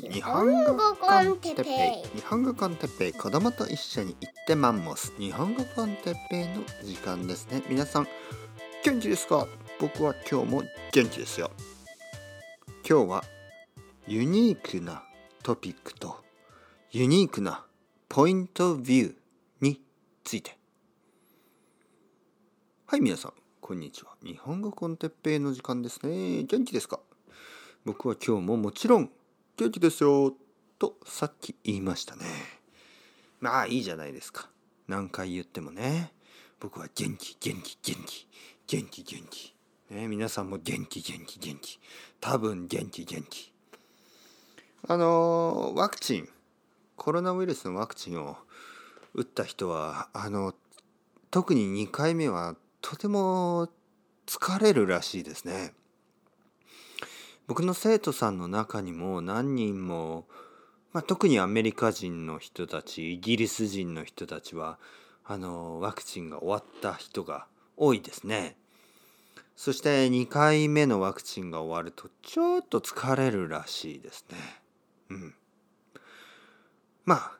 日本語 con テッペイ。日本語 con テッペイ。子供と一緒に行ってマンモス。日本語 con テッペイの時間ですね。皆さん元気ですか？僕は今日も元気ですよ。今日はユニークなトピックとユニークな point of view について。はい皆さんこんにちは。日本語 con テッペイの時間ですね。元気ですか？僕は今日ももちろん元気ですよとさっき言いましたね。まあいいじゃないですか。何回言ってもね。僕は元気元気元気元気元気。ね皆さんも元気元気元気。多分元気元気。あのワクチンコロナウイルスのワクチンを打った人はあの特に2回目はとても疲れるらしいですね。僕の生徒さんの中にも何人も、まあ、特にアメリカ人の人たちイギリス人の人たちはあのワクチンが終わった人が多いですね。そして2回目のワクチンが終わるとちょっと疲れるらしいですね。うん。まあ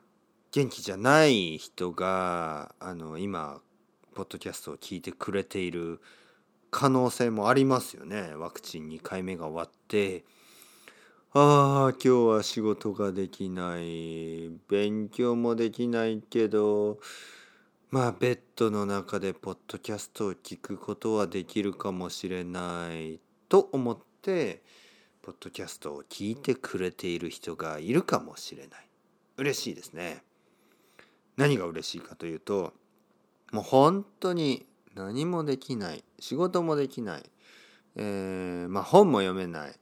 元気じゃない人があの今ポッドキャストを聞いてくれている可能性もありますよね。ワクチン2回目が終わって。ああ今日は仕事ができない。勉強もできないけどまあベッドの中でポッドキャストを聞くことはできるかもしれないと思ってポッドキャストを聞いてくれている人がいるかもしれない。嬉しいですね。何が嬉しいかというともう本当に何もできない仕事もできない、えー、まあ本も読めない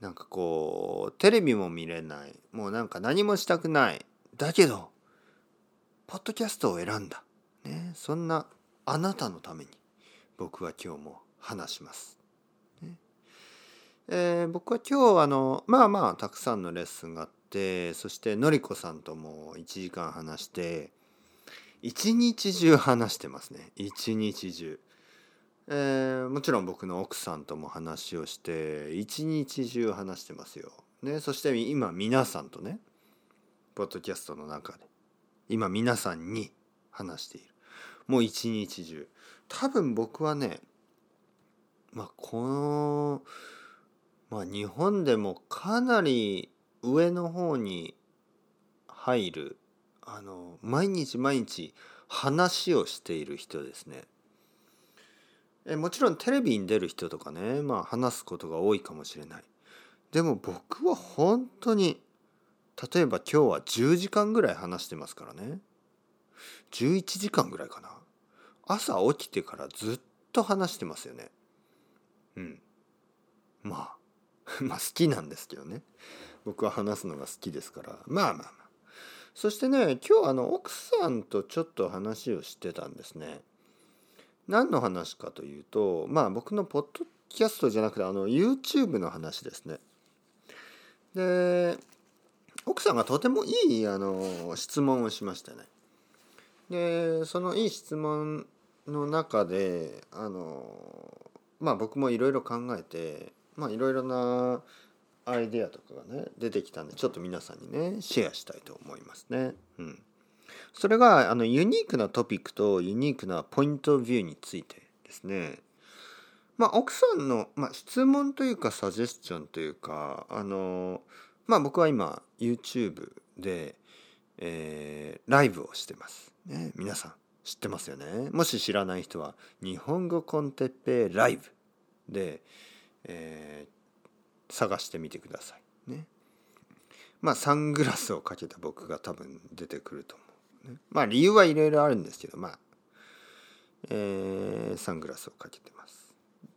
なんかこうテレビも見れないもうなんか何もしたくないだけどポッドキャストを選んだ、ね、そんなあなたのために僕は今日も話します。ねえー、僕は今日あのまあまあたくさんのレッスンがあってそしてのりこさんとも1時間話して一日中話してますね。一日中、えー、もちろん僕の奥さんとも話をして一日中話してますよ、ね、そして今皆さんとねポッドキャストの中で今皆さんに話している。もう一日中。多分僕はねまあこのまあ日本でもかなり上の方に入るあの毎日毎日話をしている人ですね。えもちろんテレビに出る人とかねまあ話すことが多いかもしれない。でも僕は本当に例えば今日は10時間ぐらい話してますからね。11時間ぐらいかな。朝起きてからずっと話してますよね。うん。まあ まあ好きなんですけどね。僕は話すのが好きですからまあまあまあ。そしてね今日あの奥さんとちょっと話をしてたんですね。何の話かというとまあ僕のポッドキャストじゃなくてあの YouTube の話ですね。で奥さんがとてもいいあの質問をしましたね。でそのいい質問の中であのまあ僕もいろいろ考えてまあいろいろなアイデアとかがね出てきたんでちょっと皆さんにねシェアしたいと思いますね。うん、それがあのユニークなトピックとユニークなポイントビューについてですね。まあ奥さんの、まあ、質問というかサジェスチョンというかあのまあ僕は今 YouTube で、えー、ライブをしてます。ね、皆さん知ってますよね。もし知らない人は日本語コンテッペライブで、えー、探してみてくださいね。まあサングラスをかけた僕が多分出てくると思う、ね。まあ理由はいろいろあるんですけどまあ、えー、サングラスをかけてます。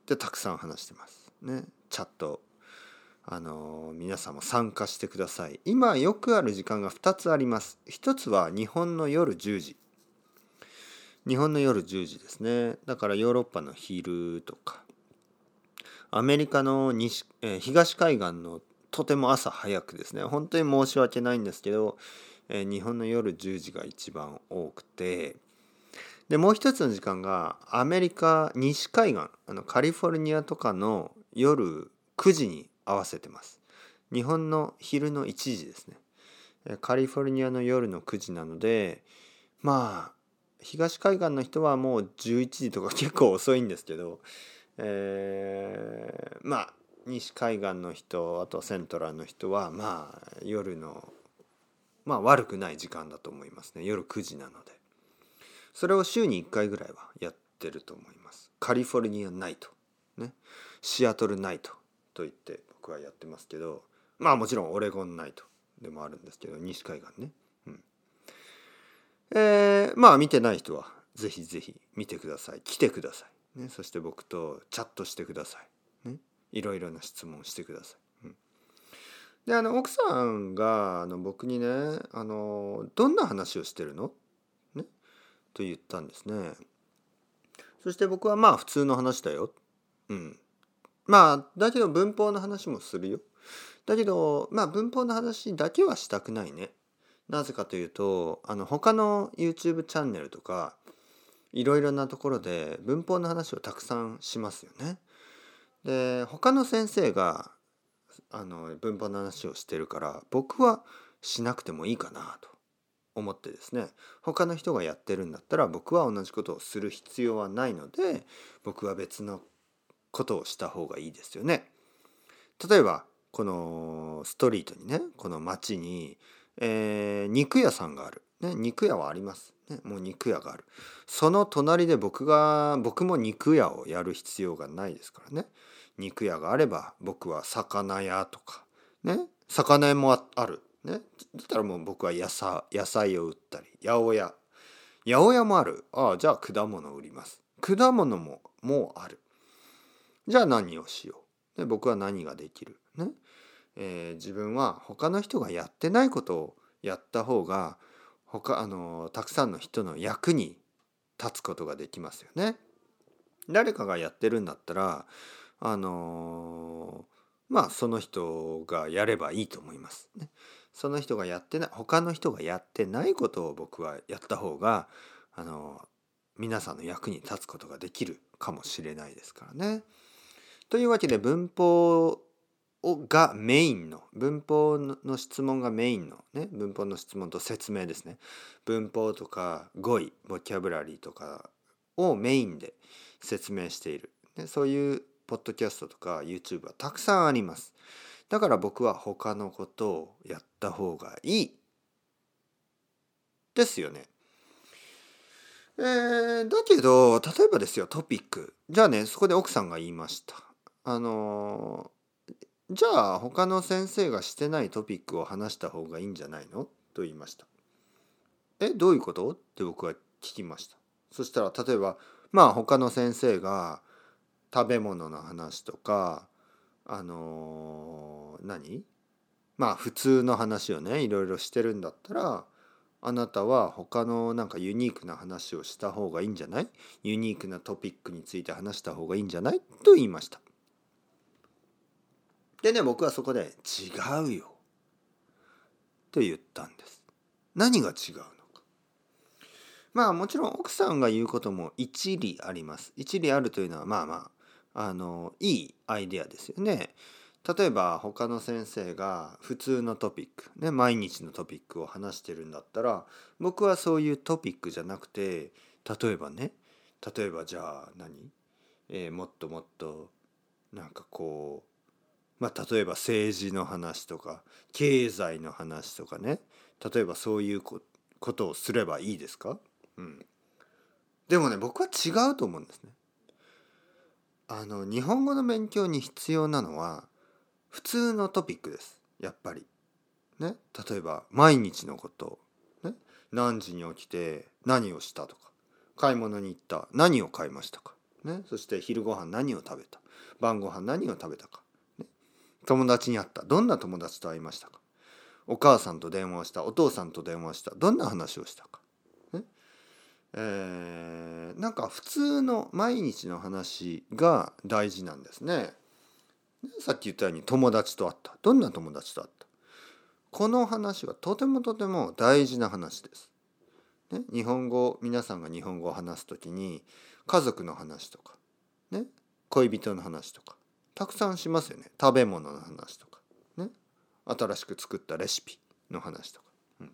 でたくさん話してます。ねチャットあの皆さんも参加してください。今よくある時間が2つあります。1つは日本の夜10時。日本の夜10時ですね。だからヨーロッパの昼とかアメリカの西、えー、東海岸のとても朝早くですね。本当に申し訳ないんですけど、えー、日本の夜10時が一番多くて。でもう一つの時間がアメリカ西海岸あのカリフォルニアとかの夜9時に合わせてます。日本の昼の1時ですね。カリフォルニアの夜の9時なのでまあ東海岸の人はもう11時とか結構遅いんですけど、えー、まあ西海岸の人あとセントラルの人はまあ夜のまあ悪くない時間だと思いますね。夜9時なので。それを週に1回ぐらいはやってると思います。カリフォルニアナイト。ね。シアトルナイトと言って僕はやってますけどまあもちろんオレゴンナイトでもあるんですけど西海岸ね、うん、えー、まあ見てない人はぜひぜひ見てください。来てください、ね、そして僕とチャットしてください、ね、いろいろな質問してください、うん、であの奥さんがあの僕にねあの「どんな話をしてるの?」ねと言ったんですね。そして僕はまあ普通の話だよ。うん。まあだけど文法の話もするよ。だけどまあ文法の話だけはしたくないね。なぜかというとあの他の YouTube チャンネルとかいろいろなところで文法の話をたくさんしますよね。で他の先生があの文法の話をしてるから僕はしなくてもいいかなと思ってですね他の人がやってるんだったら僕は同じことをする必要はないので僕は別のことをした方がいいですよね。例えばこのストリートにねこの街に、えー、肉屋さんがある、ね、肉屋はあります、ね、もう肉屋がある。その隣で僕が僕も肉屋をやる必要がないですからね。肉屋があれば僕は魚屋とかね魚屋もある。ねだったらもう僕は野菜野菜を売ったり八百屋。八百屋もある。ああじゃあ果物を売ります。果物ももうある。じゃあ何をしよう。で僕は何ができる。ねえー、自分は他の人がやってないことをやった方が他あのたくさんの人の役に立つことができますよね。誰かがやってるんだったらあのまあその人がやればいいと思います。ね、その人がやってない他の人がやってないことを僕はやった方があの皆さんの役に立つことができるかもしれないですからね。というわけで文法がメインの文法の質問がメインのね文法の質問と説明ですね。文法とか語彙ボキャブラリーとかをメインで説明している、ね、そういうポッドキャストとか YouTube はたくさんあります。だから僕は他のことをやった方がいいですよね。えー、だけど例えばですよトピック。じゃあねそこで奥さんが言いました。あのじゃあ他の先生がしてないトピックを話した方がいいんじゃないの？と言いました。えどういうこと？って僕は聞きました。そしたら例えばまあ他の先生が食べ物の話とかあのー、何？まあ普通の話をねいろいろしてるんだったらあなたは他のなんかユニークな話をした方がいいんじゃない？ユニークなトピックについて話した方がいいんじゃない？と言いました。でね僕はそこで「違うよ」と言ったんです。何が違うのか。まあもちろん奥さんが言うことも一理あります。一理あるというのはまあまああのいいアイデアですよね。例えば他の先生が普通のトピック、ね、毎日のトピックを話してるんだったら僕はそういうトピックじゃなくて例えばね例えばじゃあ何、えー、もっともっとなんかこうまあ、例えば政治の話とか経済の話とかね。例えばそういうことをすればいいですか、うん、でもね僕は違うと思うんですね。あの日本語の勉強に必要なのは普通のトピックです。やっぱり。ね、例えば毎日のこと、ね、何時に起きて何をしたとか。買い物に行った。何を買いましたか、ね、そして昼ご飯何を食べた。晩ご飯何を食べたか。友達に会った。どんな友達と会いましたか？お母さんと電話をした。お父さんと電話した。どんな話をしたか、ねえー、なんか普通の毎日の話が大事なんですね。さっき言ったように友達と会った。どんな友達と会った？この話はとてもとても大事な話です。ね、日本語皆さんが日本語を話す時に家族の話とか、ね、恋人の話とかたくさんしますよね。食べ物の話とか。ね。新しく作ったレシピの話とか、うん、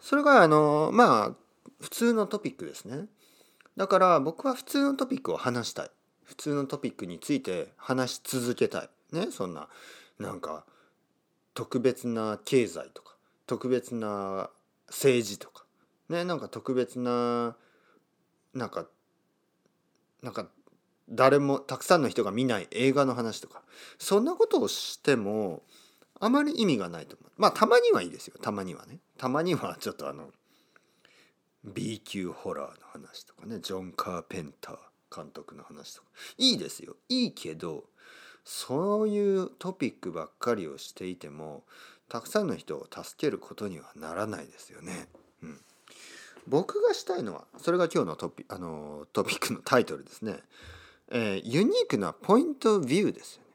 それがあのまあ普通のトピックですね。だから僕は普通のトピックを話したい。普通のトピックについて話し続けたい。ね。そんななんか特別な経済とか特別な政治とか。ね。なんか特別ななんかなんか誰もたくさんの人が見ない映画の話とか。そんなことをしてもあまり意味がないと思う。まあたまにはいいですよ。たまにはね。たまにはちょっとあの B 級ホラーの話とかね。ジョン・カーペンター監督の話とか。いいですよ。いいけどそういうトピックばっかりをしていてもたくさんの人を助けることにはならないですよね。うん、僕がしたいのはそれが今日のトピあのトピックのタイトルですね。えー、ユニークなポイントビューですよね。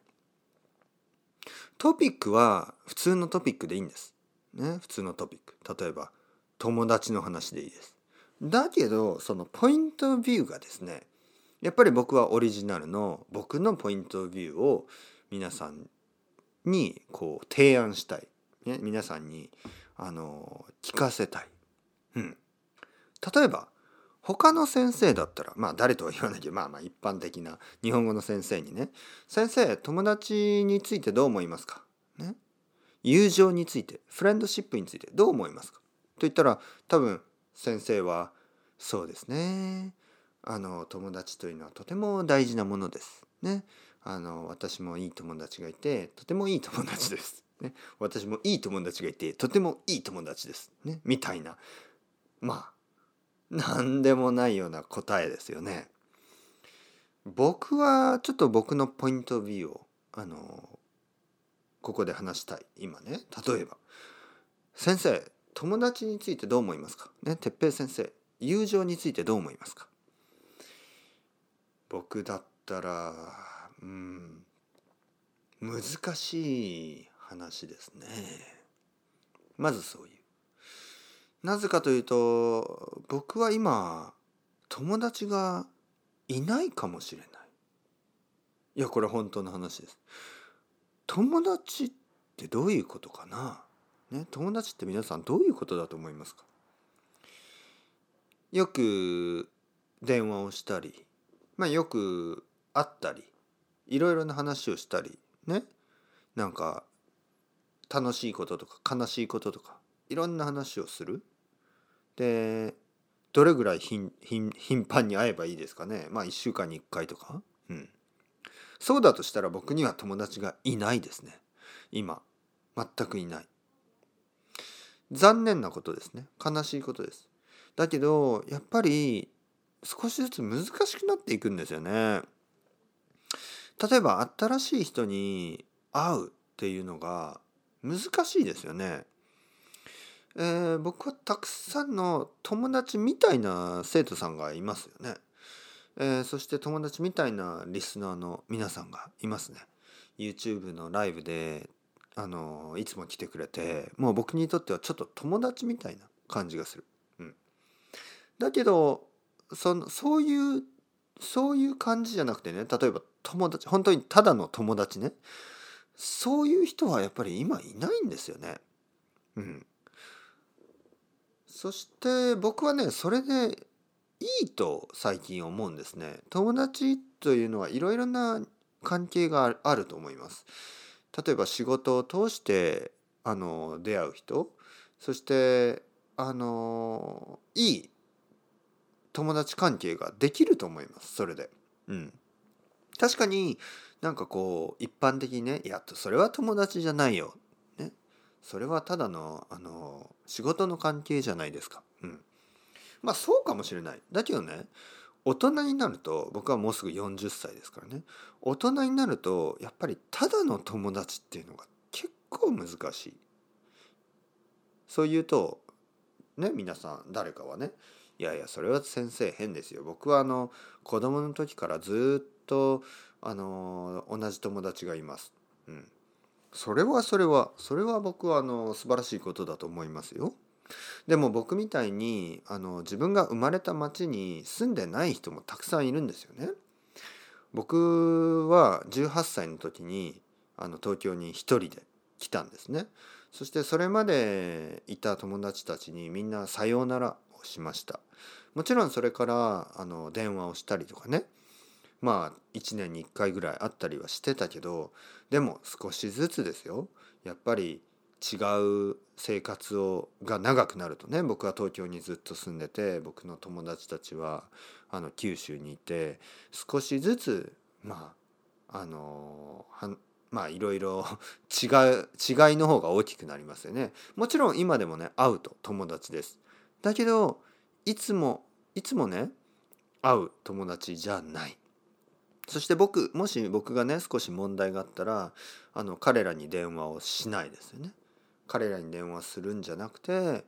トピックは普通のトピックでいいんです。ね、普通のトピック。例えば友達の話でいいです。だけどそのポイントビューがですねやっぱり僕はオリジナルの僕のポイントビューを皆さんにこう提案したい、ね、皆さんにあの聞かせたい、うん、例えば他の先生だったらまあ誰とは言わなきゃまあまあ一般的な日本語の先生にね「先生友達についてどう思いますか?」ね？友情についてフレンドシップについてどう思いますか？と言ったら多分先生は「そうですねあの友達というのはとても大事なものです。ね？あの私もいい友達がいてとてもいい友達です。ね？私もいい友達がいてとてもいい友達です。ね？みたいなまあ何でもないような答えですよね。僕はちょっと僕のポイントビューをあのここで話したい。今ね。例えば「先生友達についてどう思いますか?」ね哲平先生友情についてどう思いますか？僕だったらうん難しい話ですね。まずそういう。なぜかというと僕は今友達がいないかもしれない。いやこれ本当の話です。友達ってどういうことかな？ね友達って皆さんどういうことだと思いますか？よく電話をしたりまあよく会ったりいろいろな話をしたりねなんか楽しいこととか悲しいこととかいろんな話をする。でどれぐらい頻繁に会えばいいですかね？まあ1週間に1回とか？うん。そうだとしたら僕には友達がいないですね。今。全くいない。残念なことですね。悲しいことです。だけどやっぱり少しずつ難しくなっていくんですよね。例えば新しい人に会うっていうのが難しいですよね。えー、僕はたくさんの友達みたいな生徒さんがいますよね。えー、そして友達みたいなリスナーの皆さんがいますね。YouTube のライブであのいつも来てくれてもう僕にとってはちょっと友達みたいな感じがする。うん、だけどそのそういうそういう感じじゃなくてね例えば友達本当にただの友達ねそういう人はやっぱり今いないんですよね。うん。そして僕はねそれでいいと最近思うんですね。友達というのはいろいろな関係があると思います。例えば仕事を通してあの出会う人そしてあのいい友達関係ができると思いますそれで。うん、確かになんかこう一般的にね「いやそれは友達じゃないよ」それはただのあの仕事の関係じゃないですか。うん、まあそうかもしれない。だけどね大人になると僕はもうすぐ40歳ですからね大人になるとやっぱりただの友達っていうのが結構難しい。そう言うとね皆さん誰かはねいやいやそれは先生変ですよ僕はあの子供の時からずっとあの同じ友達がいます。うん、それはそれはそれは僕はあの素晴らしいことだと思いますよ。でも僕みたいにあの自分が生まれた町に住んでない人もたくさんいるんですよね。僕は18歳の時にあの東京に一人で来たんですね。そしてそれまでいた友達たちにみんなさようならをしました。もちろんそれからあの電話をしたりとかねまあ1年に1回ぐらい会ったりはしてたけどでも少しずつですよやっぱり違う生活をが長くなるとね僕は東京にずっと住んでて僕の友達たちはあの九州にいて少しずつまああのはまあいろいろ 違う違いの方が大きくなりますよね。もちろん今でもね会うと友達です。だけどいつもいつもね会う友達じゃない。そして僕もし僕がね少し問題があったらあの彼らに電話をしないですよね。彼らに電話するんじゃなくて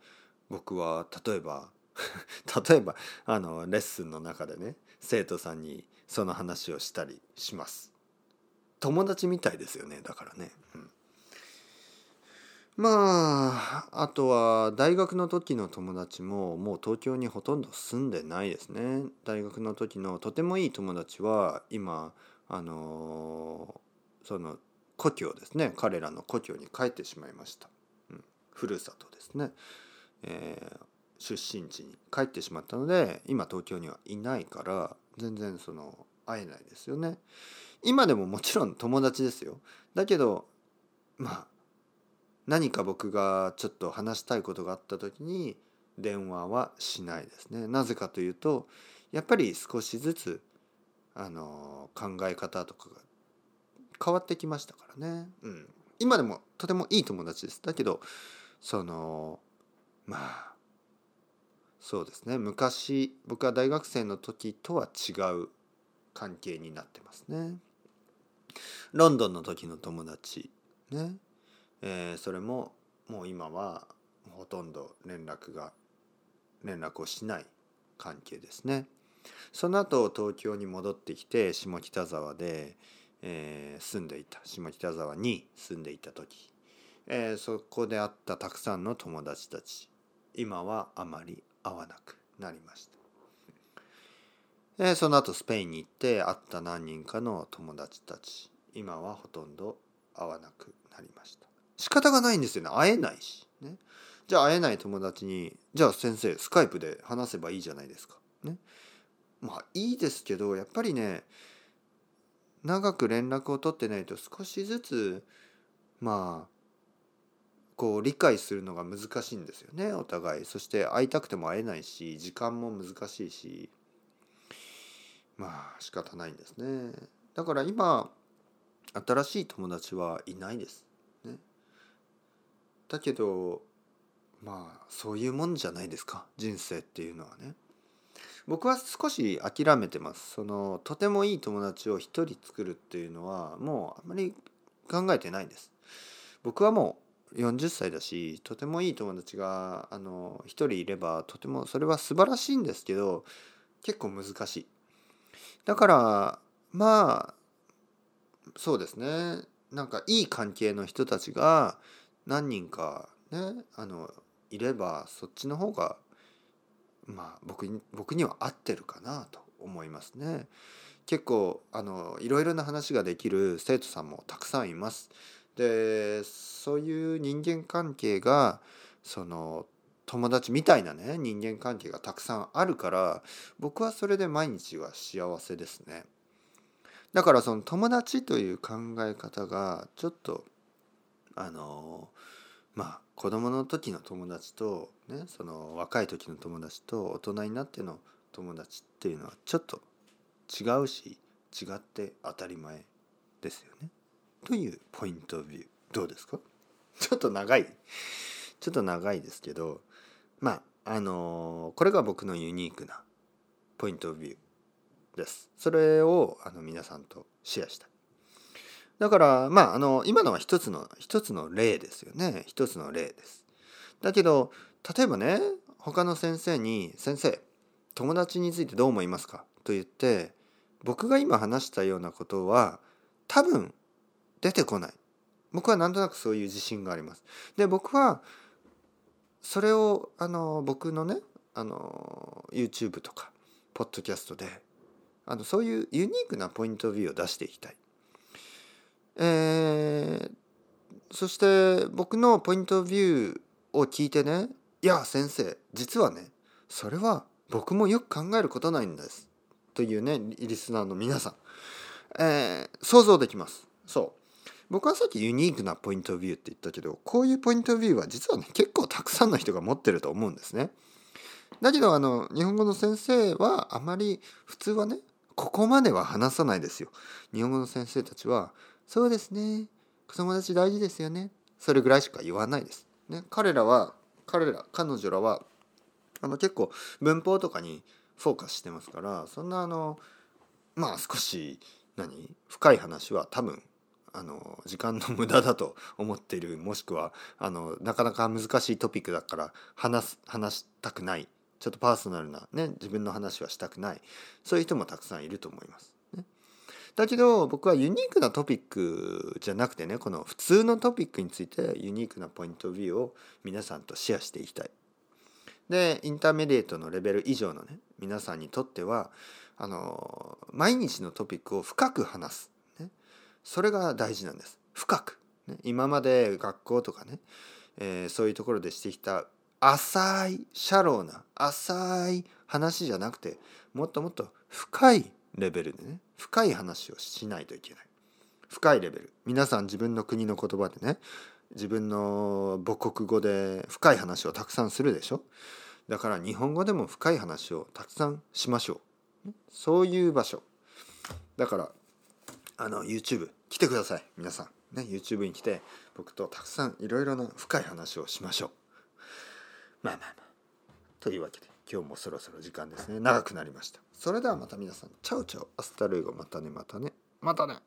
僕は例えば 例えばあのレッスンの中でね生徒さんにその話をしたりします。友達みたいですよねだからね。うんまああとは大学の時の友達ももう東京にほとんど住んでないですね。大学の時のとてもいい友達は今あのその故郷ですね。彼らの故郷に帰ってしまいました、うん、ふるさとですね、えー、出身地に帰ってしまったので今東京にはいないから全然その会えないですよね。今でももちろん友達ですよ。だけどまあ何か僕がちょっと話したいことがあった時に電話はしないですね。なぜかというとやっぱり少しずつあの考え方とかが変わってきましたからね。うん、今でもとてもいい友達です。だけどそのまあそうですね昔僕は大学生の時とは違う関係になってますね。ロンドンの時の友達ねえー、それももう今はほとんど連絡が連絡をしない関係ですね。その後東京に戻ってきて下北沢で、えー、住んでいた下北沢に住んでいた時、えー、そこで会ったたくさんの友達たち今はあまり会わなくなりました。え、その後スペインに行って会った何人かの友達たち今はほとんど会わなくなりました。仕方がないんですよね。会えないし、ね、じゃあ会えない友達にじゃあ先生スカイプで話せばいいじゃないですか。ね、まあいいですけどやっぱりね長く連絡を取ってないと少しずつまあこう理解するのが難しいんですよね。お互い。そして会いたくても会えないし時間も難しいし。まあ仕方ないんですね。だから今新しい友達はいないです。だけどまあそういうもんじゃないですか。人生っていうのはね。僕は少し諦めてます。そのとてもいい友達を一人作るっていうのはもうあんまり考えてないんです。僕はもう40歳だしとてもいい友達があの一人いればとてもそれは素晴らしいんですけど結構難しい。だからまあそうですね。なんかいい関係の人たちが何人かねあのいればそっちの方がまあ僕に僕には合ってるかなと思いますね。結構あのいろいろな話ができる生徒さんもたくさんいます。でそういう人間関係がその友達みたいなね人間関係がたくさんあるから僕はそれで毎日は幸せですね。だからその友達という考え方がちょっとあのまあ子供の時の友達とねその若い時の友達と大人になっての友達っていうのはちょっと違うし違って当たり前ですよね。というポイントビューどうですか？ちょっと長いちょっと長いですけどまああのこれが僕のユニークなポイントビューです。それをあの皆さんとシェアしたい。だからまああの今のは一つの一つの例ですよね一つの例です。だけど例えばね他の先生に「先生友達についてどう思いますか?」と言って僕が今話したようなことは多分出てこない。僕はなんとなくそういう自信があります。で僕はそれをあの僕のねあの YouTube とかポッドキャストであのそういうユニークなポイントビューを出していきたい。えそして僕のポイントビューを聞いてねいや先生実はねそれは僕もよく考えることないんですというねリスナーの皆さん、えー、想像できますそう僕はさっきユニークなポイントビューって言ったけどこういうポイントビューは実はね結構たくさんの人が持ってると思うんですね。だけどあの日本語の先生はあまり普通はねここまでは話さないですよ。日本語の先生たちは「そうですね。友達大事ですよね」それぐらいしか言わないです。ね、彼らは彼ら彼女らはあの結構文法とかにフォーカスしてますからそんなあのまあ少し何？深い話は多分あの時間の無駄だと思っている。もしくはあのなかなか難しいトピックだから話す話したくない。ちょっとパーソナルな、ね、自分の話はしたくない。そういう人もたくさんいると思います。だけど僕はユニークなトピックじゃなくてねこの普通のトピックについてユニークなポイントビューを皆さんとシェアしていきたい。でインターメディエートのレベル以上のね皆さんにとってはあの毎日のトピックを深く話すね。それが大事なんです。深く、ね、今まで学校とかね、えー、そういうところでしてきた浅いシャローな浅い話じゃなくてもっともっと深いレベルでね深い話をしないといけない。深いレベル。皆さん自分の国の言葉でね自分の母国語で深い話をたくさんするでしょ？だから日本語でも深い話をたくさんしましょう。そういう場所。だからあの YouTube 来てください。皆さん。ね YouTube に来て僕とたくさんいろいろな深い話をしましょう。まあまあまあ。というわけで。今日もそろそろ時間ですね。長くなりました。それではまた皆さんチャウチャウアスタルイゴ。またねまたね。またね。